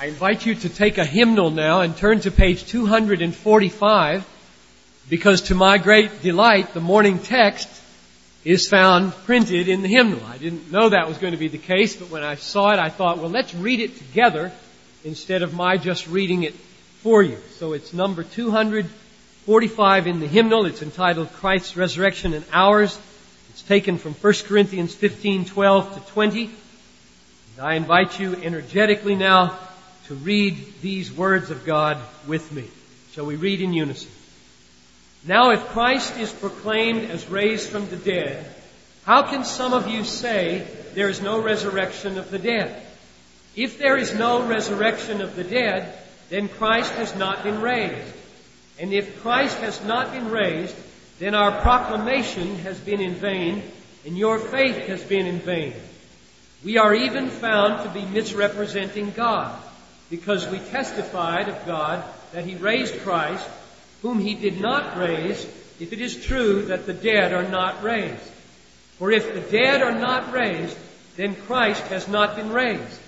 I invite you to take a hymnal now and turn to page 245 because to my great delight, the morning text is found printed in the hymnal. I didn't know that was going to be the case, but when I saw it, I thought, well, let's read it together instead of my just reading it for you. So it's number 245 in the hymnal. It's entitled Christ's Resurrection and Ours. It's taken from 1 Corinthians 15, 12 to 20. And I invite you energetically now to read these words of God with me. Shall we read in unison? Now if Christ is proclaimed as raised from the dead, how can some of you say there is no resurrection of the dead? If there is no resurrection of the dead, then Christ has not been raised. And if Christ has not been raised, then our proclamation has been in vain, and your faith has been in vain. We are even found to be misrepresenting God because we testified of God that He raised Christ, whom He did not raise, if it is true that the dead are not raised. For if the dead are not raised, then Christ has not been raised.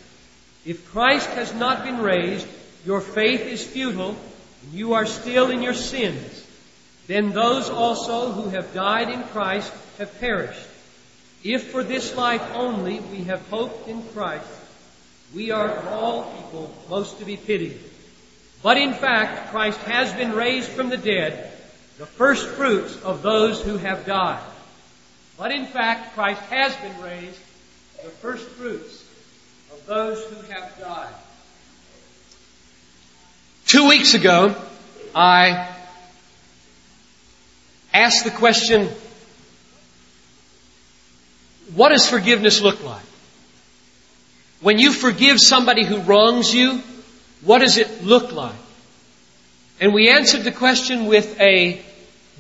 If Christ has not been raised, your faith is futile, and you are still in your sins. Then those also who have died in Christ have perished. If for this life only we have hoped in Christ, we are all people most to be pitied. But in fact, Christ has been raised from the dead, the first fruits of those who have died. But in fact, Christ has been raised, the first fruits of those who have died. Two weeks ago, I asked the question, what does forgiveness look like? When you forgive somebody who wrongs you, what does it look like? And we answered the question with a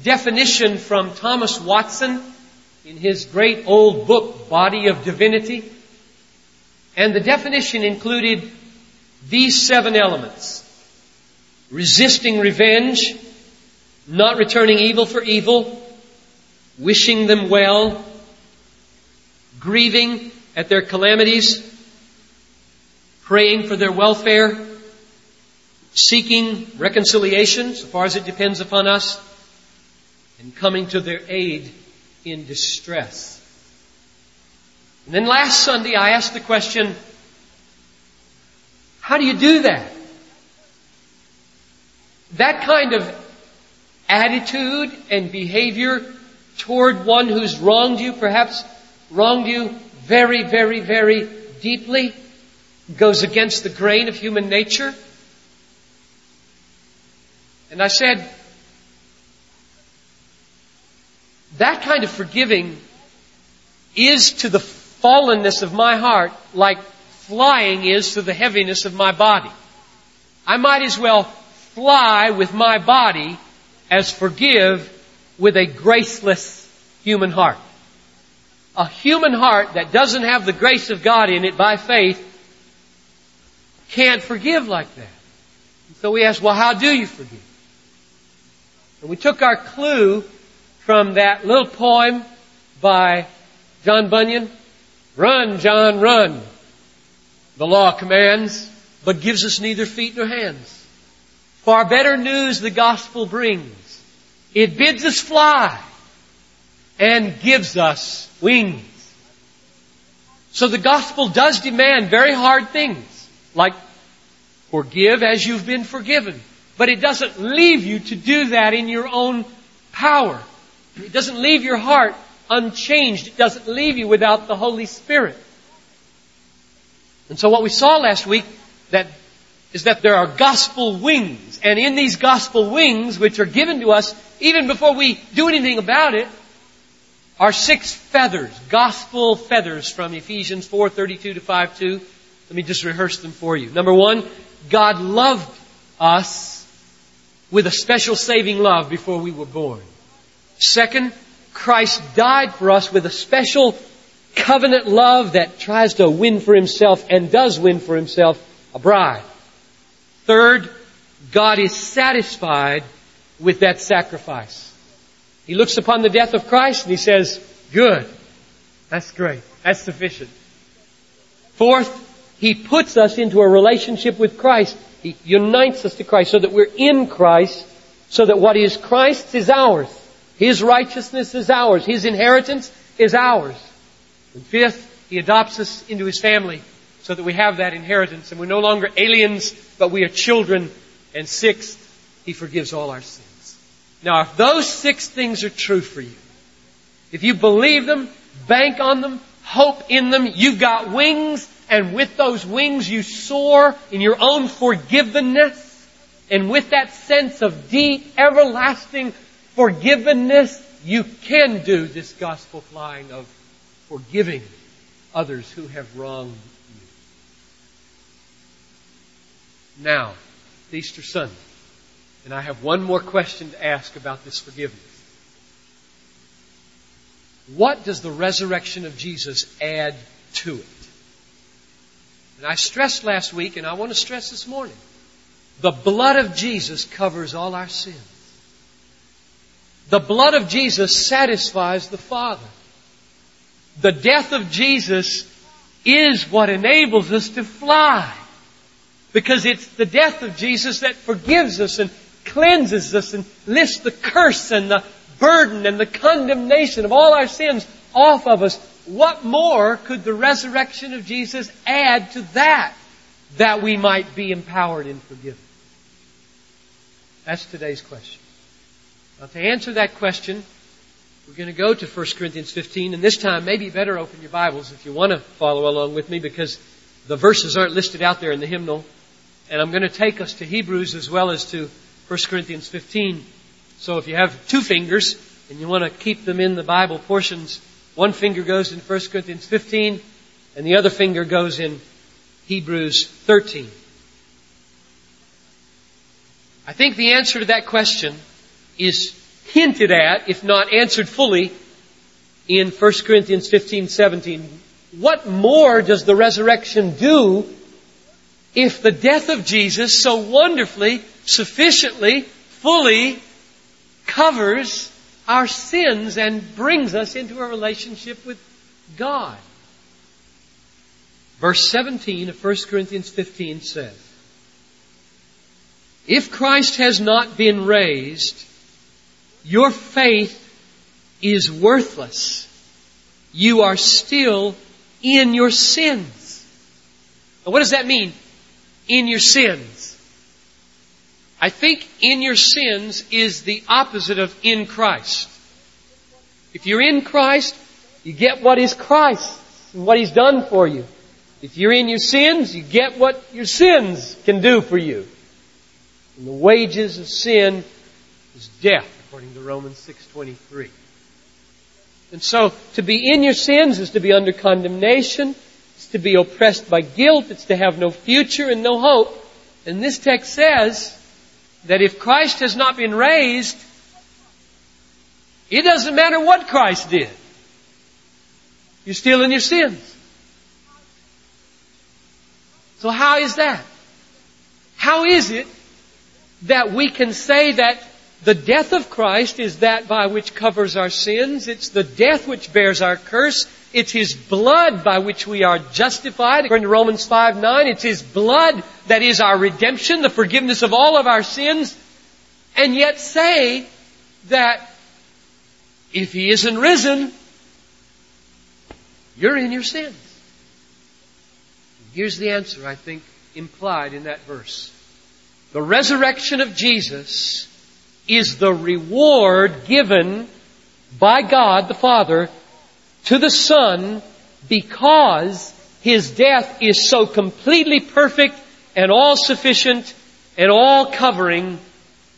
definition from Thomas Watson in his great old book, Body of Divinity. And the definition included these seven elements. Resisting revenge, not returning evil for evil, wishing them well, grieving at their calamities, praying for their welfare, seeking reconciliation so far as it depends upon us, and coming to their aid in distress. And then last Sunday I asked the question, how do you do that? That kind of attitude and behavior toward one who's wronged you, perhaps wronged you very, very, very deeply, goes against the grain of human nature. And I said, that kind of forgiving is to the fallenness of my heart like flying is to the heaviness of my body. I might as well fly with my body as forgive with a graceless human heart. A human heart that doesn't have the grace of God in it by faith can't forgive like that. So we asked, well, how do you forgive? And we took our clue from that little poem by John Bunyan. Run, John, run. The law commands, but gives us neither feet nor hands. Far better news the gospel brings. It bids us fly and gives us wings. So the gospel does demand very hard things like forgive as you've been forgiven. But it doesn't leave you to do that in your own power. It doesn't leave your heart unchanged. It doesn't leave you without the Holy Spirit. And so what we saw last week that is that there are gospel wings. And in these gospel wings, which are given to us even before we do anything about it, are six feathers, gospel feathers from Ephesians 4:32 to 5:2. Let me just rehearse them for you. Number one, God loved us with a special saving love before we were born. Second, Christ died for us with a special covenant love that tries to win for himself and does win for himself a bride. Third, God is satisfied with that sacrifice. He looks upon the death of Christ and he says, good. That's great. That's sufficient. Fourth, He puts us into a relationship with Christ. He unites us to Christ so that we're in Christ, so that what is Christ's is ours. His righteousness is ours. His inheritance is ours. And fifth, He adopts us into His family so that we have that inheritance and we're no longer aliens, but we are children. And sixth, He forgives all our sins. Now, if those six things are true for you, if you believe them, bank on them, hope in them, you've got wings, and with those wings you soar in your own forgiveness, and with that sense of deep, everlasting forgiveness, you can do this gospel flying of forgiving others who have wronged you. Now, Easter Sunday, and I have one more question to ask about this forgiveness. What does the resurrection of Jesus add to it? And I stressed last week, and I want to stress this morning. The blood of Jesus covers all our sins. The blood of Jesus satisfies the Father. The death of Jesus is what enables us to fly. Because it's the death of Jesus that forgives us and cleanses us and lifts the curse and the burden and the condemnation of all our sins off of us. What more could the resurrection of Jesus add to that, that we might be empowered and forgiven? That's today's question. Now to answer that question, we're going to go to 1 Corinthians 15, and this time maybe better open your Bibles if you want to follow along with me because the verses aren't listed out there in the hymnal. And I'm going to take us to Hebrews as well as to 1 Corinthians 15. So if you have two fingers and you want to keep them in the Bible portions, one finger goes in 1 Corinthians 15 and the other finger goes in Hebrews 13. I think the answer to that question is hinted at, if not answered fully, in 1 Corinthians 15, 17. What more does the resurrection do if the death of Jesus so wonderfully, sufficiently, fully covers our sins and brings us into a relationship with God. Verse 17 of 1 Corinthians 15 says, If Christ has not been raised, your faith is worthless. You are still in your sins. What does that mean? In your sins. I think in your sins is the opposite of in Christ. If you're in Christ, you get what is Christ and what He's done for you. If you're in your sins, you get what your sins can do for you. And the wages of sin is death, according to Romans 6.23. And so, to be in your sins is to be under condemnation, it's to be oppressed by guilt, it's to have no future and no hope. And this text says, that if Christ has not been raised, it doesn't matter what Christ did. You're still in your sins. So how is that? How is it that we can say that the death of Christ is that by which covers our sins? It's the death which bears our curse. It's His blood by which we are justified. According to Romans 5 9, it's His blood that is our redemption, the forgiveness of all of our sins. And yet say that if He isn't risen, you're in your sins. Here's the answer, I think, implied in that verse. The resurrection of Jesus is the reward given by God the Father to the Son because His death is so completely perfect and all sufficient and all covering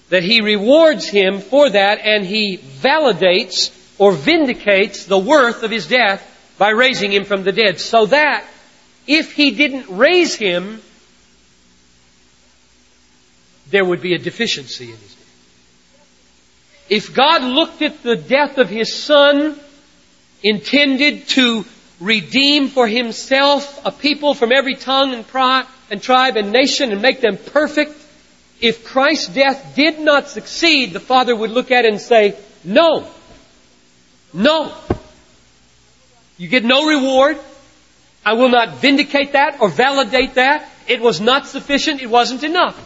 that He rewards Him for that and He validates or vindicates the worth of His death by raising Him from the dead. So that if He didn't raise Him, there would be a deficiency in His death. If God looked at the death of His Son intended to redeem for himself a people from every tongue and, pri- and tribe and nation and make them perfect, if Christ's death did not succeed, the Father would look at it and say, no. No. You get no reward. I will not vindicate that or validate that. It was not sufficient. It wasn't enough.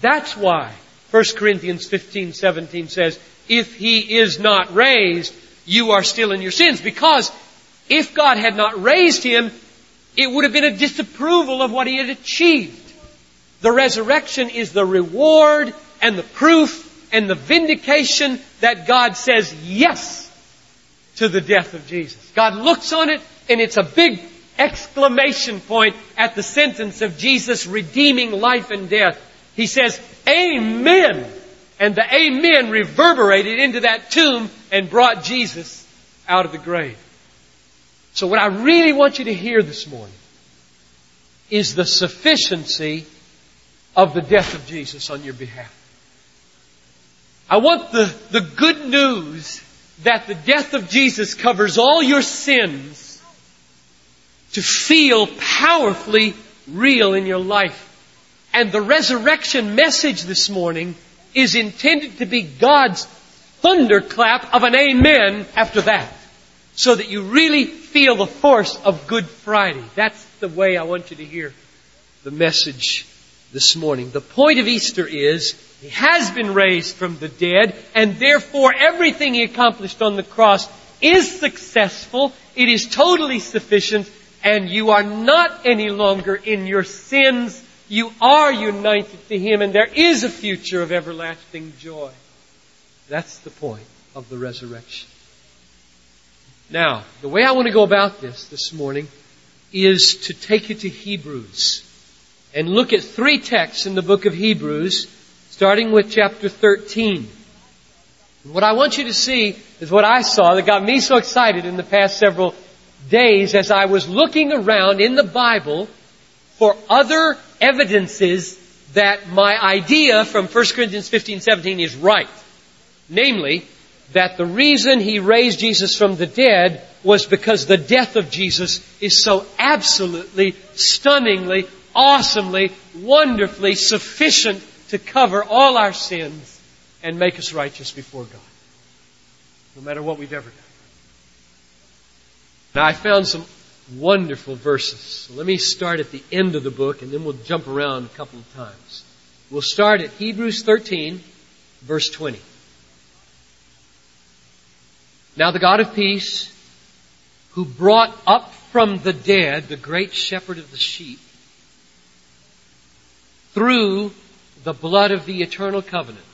That's why 1 Corinthians 15, 17 says, if he is not raised, you are still in your sins. Because if God had not raised him, it would have been a disapproval of what he had achieved. The resurrection is the reward and the proof and the vindication that God says yes to the death of Jesus. God looks on it and it's a big exclamation point at the sentence of Jesus redeeming life and death. He says, Amen. And the Amen reverberated into that tomb and brought Jesus out of the grave. So what I really want you to hear this morning is the sufficiency of the death of Jesus on your behalf. I want the, the good news that the death of Jesus covers all your sins to feel powerfully real in your life. And the resurrection message this morning is intended to be God's thunderclap of an amen after that. So that you really feel the force of Good Friday. That's the way I want you to hear the message this morning. The point of Easter is He has been raised from the dead and therefore everything He accomplished on the cross is successful. It is totally sufficient and you are not any longer in your sins. You are united to Him and there is a future of everlasting joy. That's the point of the resurrection. Now, the way I want to go about this this morning is to take you to Hebrews and look at three texts in the book of Hebrews, starting with chapter 13. What I want you to see is what I saw that got me so excited in the past several days as I was looking around in the Bible for other evidences that my idea from 1 Corinthians 15, 17 is right. Namely, that the reason he raised Jesus from the dead was because the death of Jesus is so absolutely, stunningly, awesomely, wonderfully sufficient to cover all our sins and make us righteous before God. No matter what we've ever done. Now I found some wonderful verses. So let me start at the end of the book and then we'll jump around a couple of times. We'll start at Hebrews 13, verse 20. Now the God of peace, who brought up from the dead the great shepherd of the sheep, through the blood of the eternal covenant,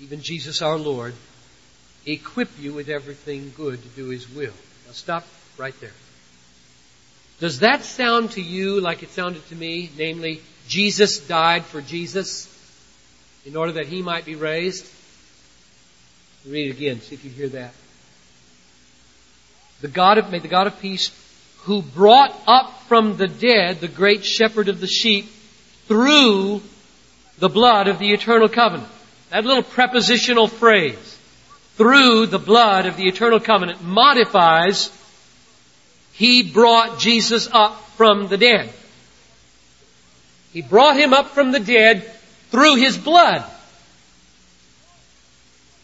even Jesus our Lord, equip you with everything good to do His will. Now stop right there. Does that sound to you like it sounded to me? Namely, Jesus died for Jesus in order that He might be raised? Read it again, see if you hear that. The God of, may the God of peace, who brought up from the dead the great shepherd of the sheep, through the blood of the eternal covenant. That little prepositional phrase, through the blood of the eternal covenant, modifies He brought Jesus up from the dead. He brought Him up from the dead through His blood.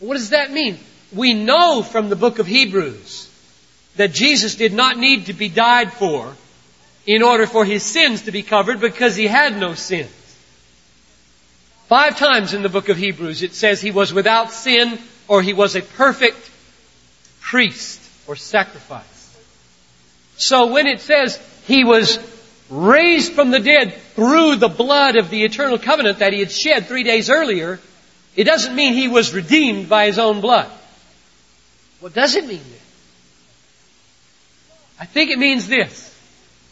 What does that mean? We know from the book of Hebrews that Jesus did not need to be died for in order for his sins to be covered because he had no sins. Five times in the book of Hebrews it says he was without sin or he was a perfect priest or sacrifice. So when it says he was raised from the dead through the blood of the eternal covenant that he had shed three days earlier, it doesn't mean he was redeemed by his own blood. What does it mean then? I think it means this.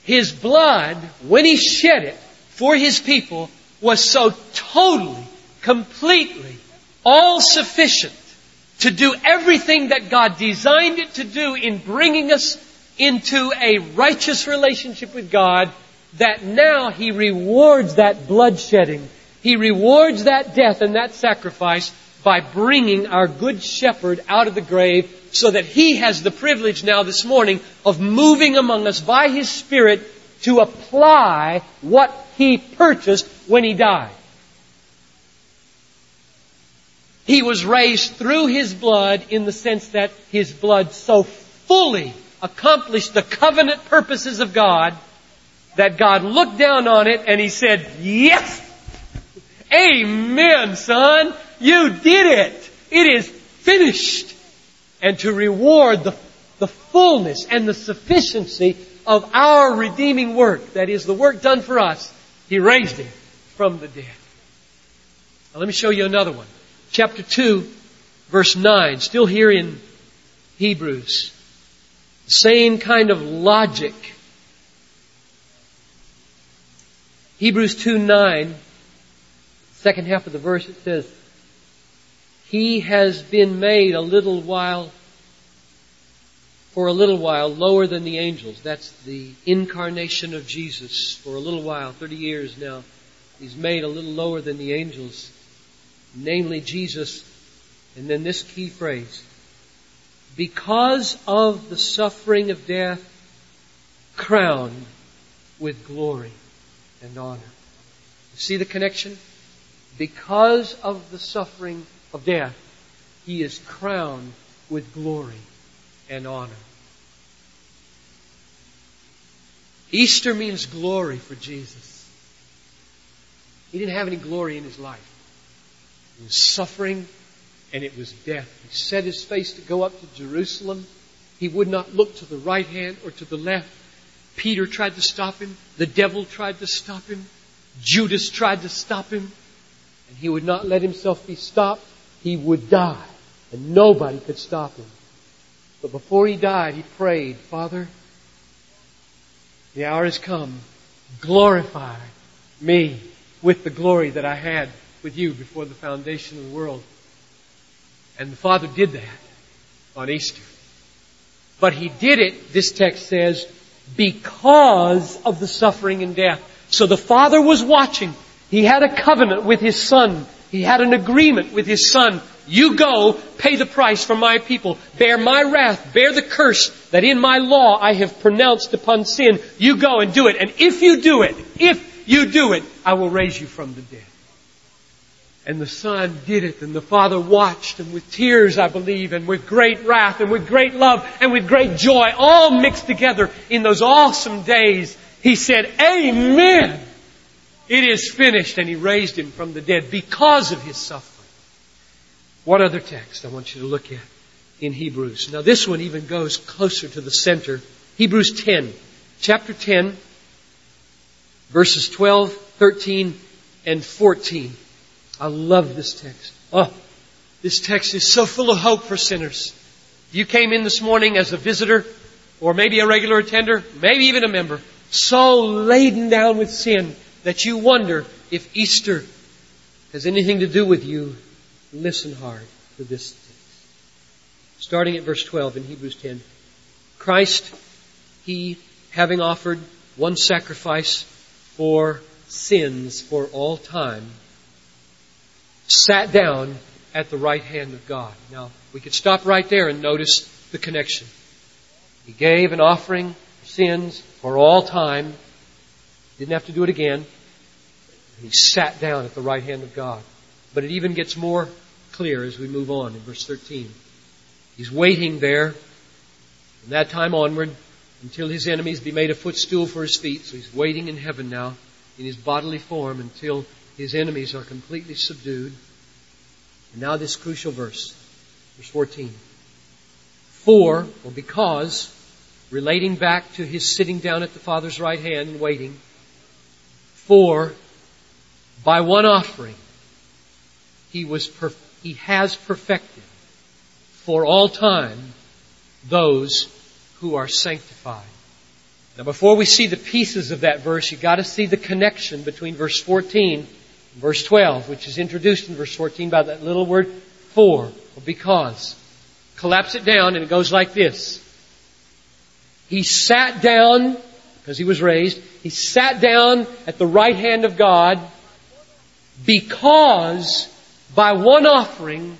His blood, when He shed it for His people, was so totally, completely, all sufficient to do everything that God designed it to do in bringing us into a righteous relationship with God that now He rewards that bloodshedding. He rewards that death and that sacrifice by bringing our good shepherd out of the grave so that he has the privilege now this morning of moving among us by his spirit to apply what he purchased when he died. He was raised through his blood in the sense that his blood so fully accomplished the covenant purposes of God, that God looked down on it and He said, Yes! Amen, son! You did it! It is finished! And to reward the, the fullness and the sufficiency of our redeeming work, that is the work done for us, He raised Him from the dead. Now let me show you another one. Chapter 2, verse 9, still here in Hebrews. Same kind of logic. Hebrews 2 9, second half of the verse, it says, He has been made a little while, for a little while, lower than the angels. That's the incarnation of Jesus for a little while, 30 years now. He's made a little lower than the angels, namely Jesus. And then this key phrase, because of the suffering of death, crowned with glory and honor. You see the connection? Because of the suffering of death, he is crowned with glory and honor. Easter means glory for Jesus. He didn't have any glory in his life. He was suffering and it was death. He set his face to go up to Jerusalem. He would not look to the right hand or to the left. Peter tried to stop him. The devil tried to stop him. Judas tried to stop him. And he would not let himself be stopped. He would die. And nobody could stop him. But before he died, he prayed, Father, the hour has come. Glorify me with the glory that I had with you before the foundation of the world. And the Father did that on Easter. But He did it, this text says, because of the suffering and death. So the Father was watching. He had a covenant with His Son. He had an agreement with His Son. You go, pay the price for my people. Bear my wrath, bear the curse that in my law I have pronounced upon sin. You go and do it. And if you do it, if you do it, I will raise you from the dead. And the Son did it, and the Father watched, and with tears, I believe, and with great wrath, and with great love, and with great joy, all mixed together in those awesome days, He said, Amen! It is finished, and He raised Him from the dead because of His suffering. What other text I want you to look at in Hebrews? Now this one even goes closer to the center. Hebrews 10, chapter 10, verses 12, 13, and 14. I love this text. Oh, this text is so full of hope for sinners. You came in this morning as a visitor, or maybe a regular attender, maybe even a member, so laden down with sin that you wonder if Easter has anything to do with you. Listen hard to this text. Starting at verse 12 in Hebrews 10. Christ, He, having offered one sacrifice for sins for all time, sat down at the right hand of God. Now, we could stop right there and notice the connection. He gave an offering for sins for all time. Didn't have to do it again. He sat down at the right hand of God. But it even gets more clear as we move on in verse 13. He's waiting there from that time onward until his enemies be made a footstool for his feet. So he's waiting in heaven now in his bodily form until his enemies are completely subdued. And now this crucial verse, verse 14. For, or because, relating back to his sitting down at the Father's right hand and waiting, for by one offering he was perf- he has perfected for all time those who are sanctified. Now before we see the pieces of that verse, you've got to see the connection between verse 14 Verse 12, which is introduced in verse 14 by that little word for, or because. Collapse it down and it goes like this. He sat down, because he was raised, he sat down at the right hand of God because by one offering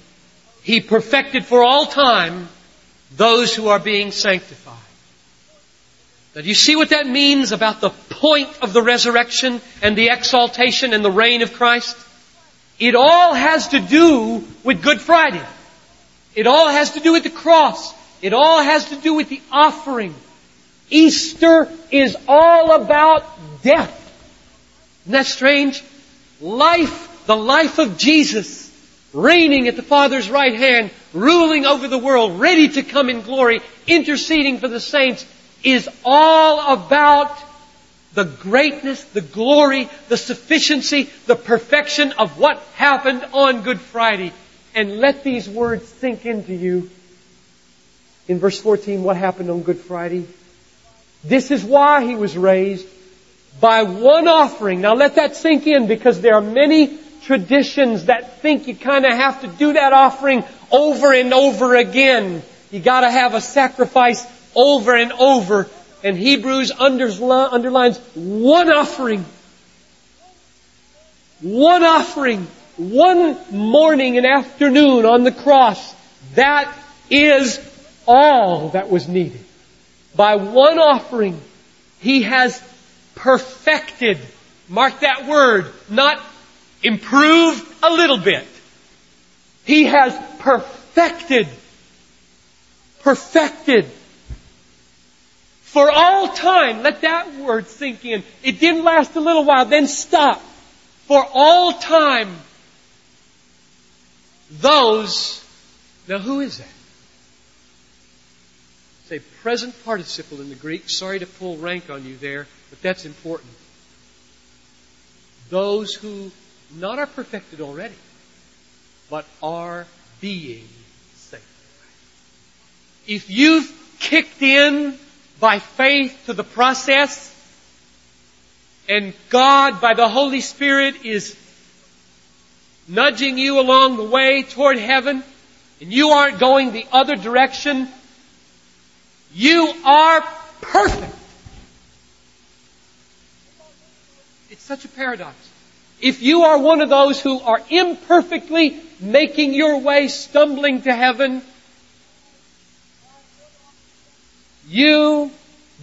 he perfected for all time those who are being sanctified. Now, do you see what that means about the point of the resurrection and the exaltation and the reign of Christ? It all has to do with Good Friday. It all has to do with the cross. It all has to do with the offering. Easter is all about death. Isn't that strange? Life, the life of Jesus, reigning at the Father's right hand, ruling over the world, ready to come in glory, interceding for the saints, is all about the greatness, the glory, the sufficiency, the perfection of what happened on Good Friday. And let these words sink into you. In verse 14, what happened on Good Friday? This is why he was raised by one offering. Now let that sink in because there are many traditions that think you kind of have to do that offering over and over again. You gotta have a sacrifice over and over. And Hebrews underlines one offering. One offering. One morning and afternoon on the cross. That is all that was needed. By one offering, He has perfected. Mark that word. Not improved a little bit. He has perfected. Perfected. For all time. Let that word sink in. It didn't last a little while, then stop. For all time. Those. Now who is that? It's a present participle in the Greek. Sorry to pull rank on you there, but that's important. Those who not are perfected already, but are being sanctified. If you've kicked in by faith to the process, and God, by the Holy Spirit, is nudging you along the way toward heaven, and you aren't going the other direction, you are perfect. It's such a paradox. If you are one of those who are imperfectly making your way stumbling to heaven, you,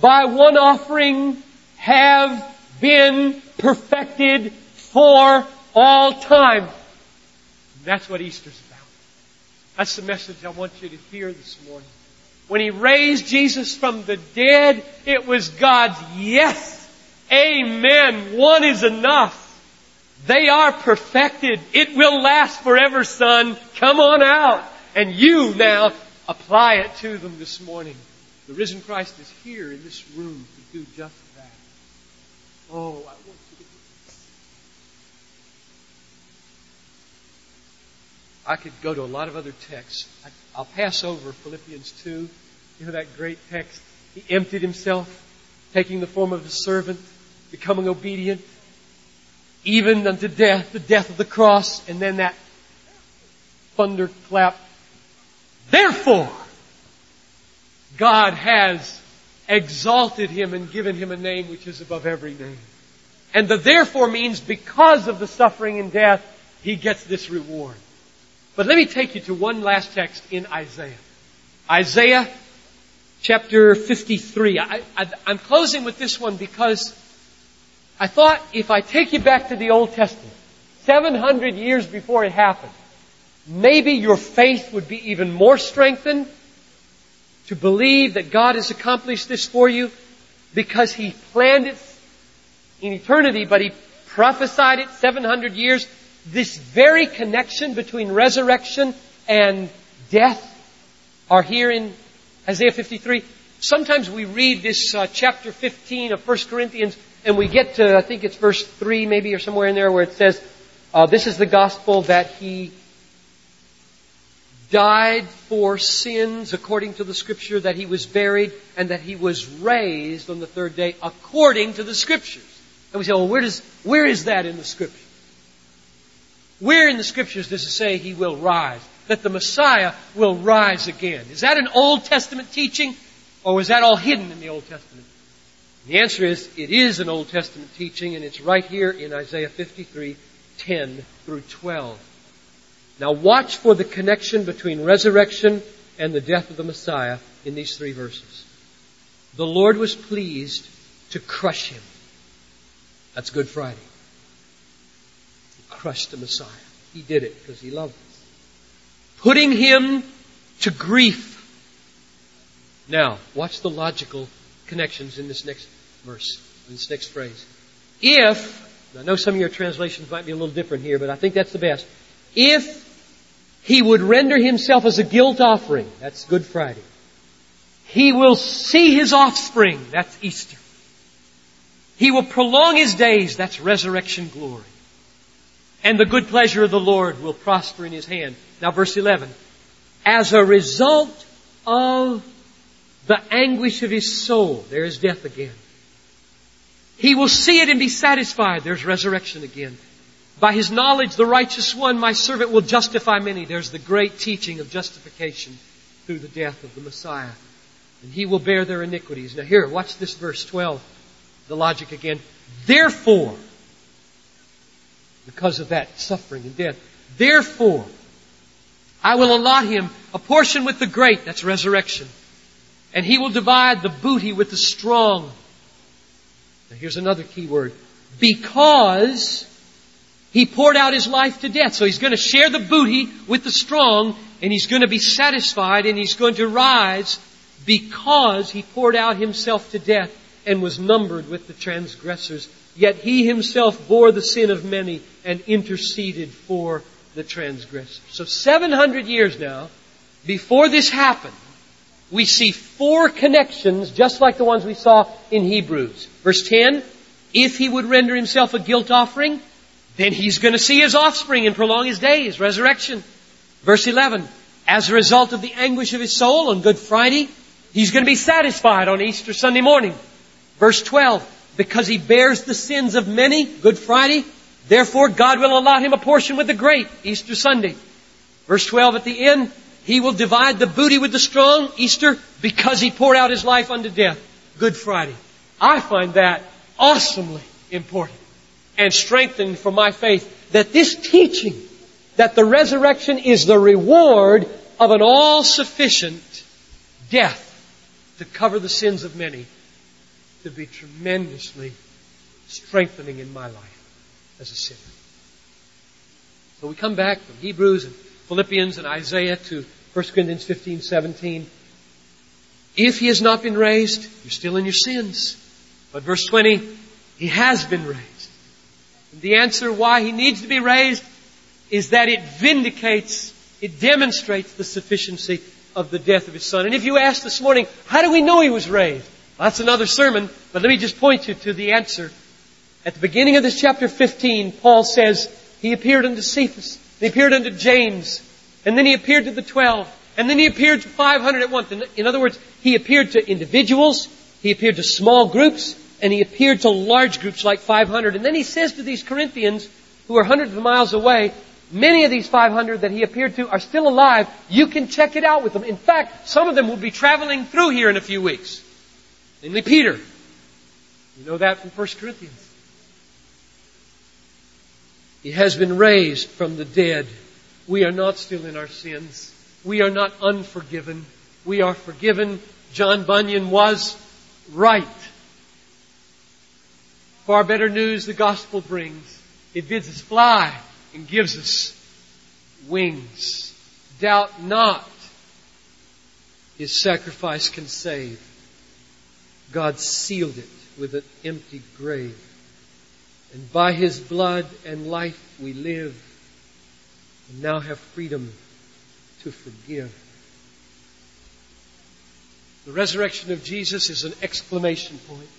by one offering, have been perfected for all time. That's what Easter's about. That's the message I want you to hear this morning. When He raised Jesus from the dead, it was God's yes. Amen. One is enough. They are perfected. It will last forever, son. Come on out. And you now apply it to them this morning. The risen Christ is here in this room to do just that. Oh, I want you to. Do this. I could go to a lot of other texts. I'll pass over Philippians 2. You know that great text? He emptied himself, taking the form of a servant, becoming obedient, even unto death, the death of the cross, and then that thunderclap. Therefore, God has exalted him and given him a name which is above every name. And the therefore means because of the suffering and death, he gets this reward. But let me take you to one last text in Isaiah. Isaiah chapter 53. I, am closing with this one because I thought if I take you back to the Old Testament, 700 years before it happened, maybe your faith would be even more strengthened to believe that God has accomplished this for you because He planned it in eternity, but He prophesied it 700 years. This very connection between resurrection and death are here in Isaiah 53. Sometimes we read this uh, chapter 15 of 1 Corinthians and we get to, I think it's verse 3 maybe or somewhere in there where it says, uh, this is the gospel that he died for sins according to the scripture, that he was buried, and that he was raised on the third day according to the scriptures. And we say, well, where does, where is that in the scripture? Where in the scriptures does it say he will rise? That the Messiah will rise again? Is that an Old Testament teaching? Or was that all hidden in the Old Testament? The answer is, it is an Old Testament teaching, and it's right here in Isaiah 53, 10 through 12. Now watch for the connection between resurrection and the death of the Messiah in these three verses. The Lord was pleased to crush him. That's Good Friday. He crushed the Messiah. He did it because he loved us. Putting him to grief. Now, watch the logical connections in this next verse, in this next phrase. If, I know some of your translations might be a little different here, but I think that's the best. If he would render himself as a guilt offering, that's Good Friday. He will see his offspring, that's Easter. He will prolong his days, that's resurrection glory. And the good pleasure of the Lord will prosper in his hand. Now verse 11. As a result of the anguish of his soul, there is death again. He will see it and be satisfied. There's resurrection again. By his knowledge, the righteous one, my servant, will justify many. There's the great teaching of justification through the death of the Messiah. And he will bear their iniquities. Now here, watch this verse 12. The logic again. Therefore, because of that suffering and death, therefore, I will allot him a portion with the great, that's resurrection. And he will divide the booty with the strong. Now here's another key word. Because he poured out his life to death. So he's going to share the booty with the strong and he's going to be satisfied and he's going to rise because he poured out himself to death and was numbered with the transgressors. Yet he himself bore the sin of many and interceded for the transgressors. So 700 years now, before this happened, we see four connections just like the ones we saw in Hebrews. Verse 10, if he would render himself a guilt offering, then he's going to see his offspring and prolong his days, resurrection. Verse 11, as a result of the anguish of his soul on Good Friday, he's going to be satisfied on Easter Sunday morning. Verse 12, because he bears the sins of many, Good Friday, therefore God will allot him a portion with the great, Easter Sunday. Verse 12 at the end, he will divide the booty with the strong, Easter, because he poured out his life unto death, Good Friday. I find that awesomely important and strengthening for my faith that this teaching that the resurrection is the reward of an all-sufficient death to cover the sins of many to be tremendously strengthening in my life as a sinner. So we come back from Hebrews and Philippians and Isaiah to 1 Corinthians 15, 17. If he has not been raised, you're still in your sins. But verse 20, he has been raised. The answer why he needs to be raised is that it vindicates, it demonstrates the sufficiency of the death of his son. And if you ask this morning, how do we know he was raised? Well, that's another sermon, but let me just point you to the answer. At the beginning of this chapter 15, Paul says, he appeared unto Cephas, he appeared unto James, and then he appeared to the twelve, and then he appeared to 500 at once. In other words, he appeared to individuals, he appeared to small groups, and he appeared to large groups like 500. And then he says to these Corinthians, who are hundreds of miles away, many of these 500 that he appeared to are still alive. You can check it out with them. In fact, some of them will be traveling through here in a few weeks. Namely Peter. You know that from 1 Corinthians. He has been raised from the dead. We are not still in our sins. We are not unforgiven. We are forgiven. John Bunyan was right. Far better news the gospel brings. It bids us fly and gives us wings. Doubt not his sacrifice can save. God sealed it with an empty grave. And by his blood and life we live and now have freedom to forgive. The resurrection of Jesus is an exclamation point.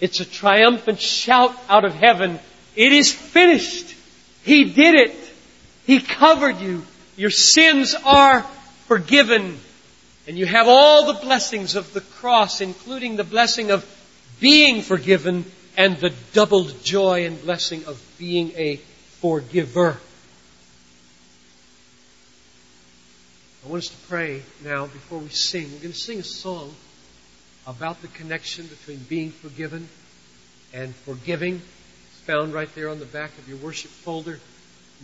It's a triumphant shout out of heaven. It is finished. He did it. He covered you. Your sins are forgiven. And you have all the blessings of the cross, including the blessing of being forgiven and the doubled joy and blessing of being a forgiver. I want us to pray now before we sing. We're going to sing a song about the connection between being forgiven and forgiving. It's found right there on the back of your worship folder.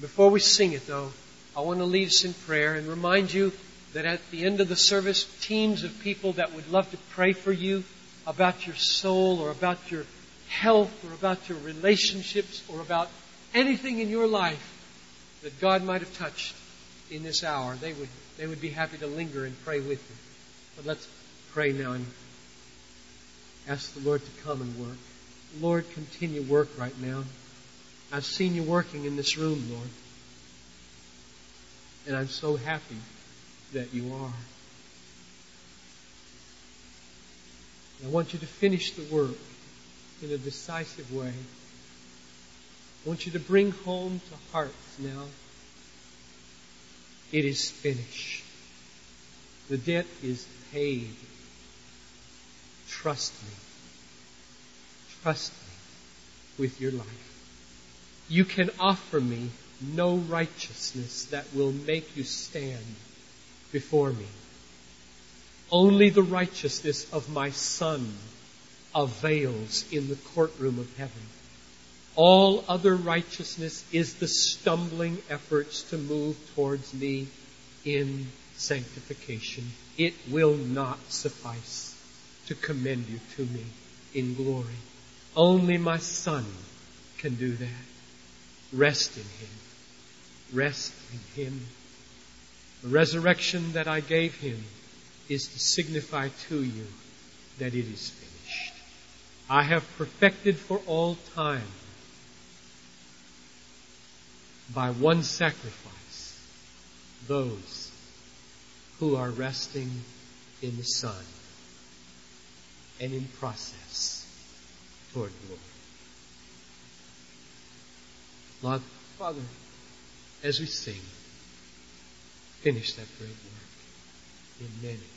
Before we sing it, though, I want to lead us in prayer and remind you that at the end of the service, teams of people that would love to pray for you about your soul or about your health or about your relationships or about anything in your life that God might have touched in this hour, they would, they would be happy to linger and pray with you. But let's pray now and ask the Lord to come and work. Lord, continue work right now. I've seen you working in this room, Lord. And I'm so happy that you are. I want you to finish the work in a decisive way. I want you to bring home to hearts now. It is finished. The debt is paid. Trust me. Trust me with your life. You can offer me no righteousness that will make you stand before me. Only the righteousness of my Son avails in the courtroom of heaven. All other righteousness is the stumbling efforts to move towards me in sanctification. It will not suffice to commend you to me in glory. Only my Son can do that. Rest in Him. Rest in Him. The resurrection that I gave Him is to signify to you that it is finished. I have perfected for all time by one sacrifice those who are resting in the Son and in process toward glory. Lord, Father, as we sing, finish that great work in many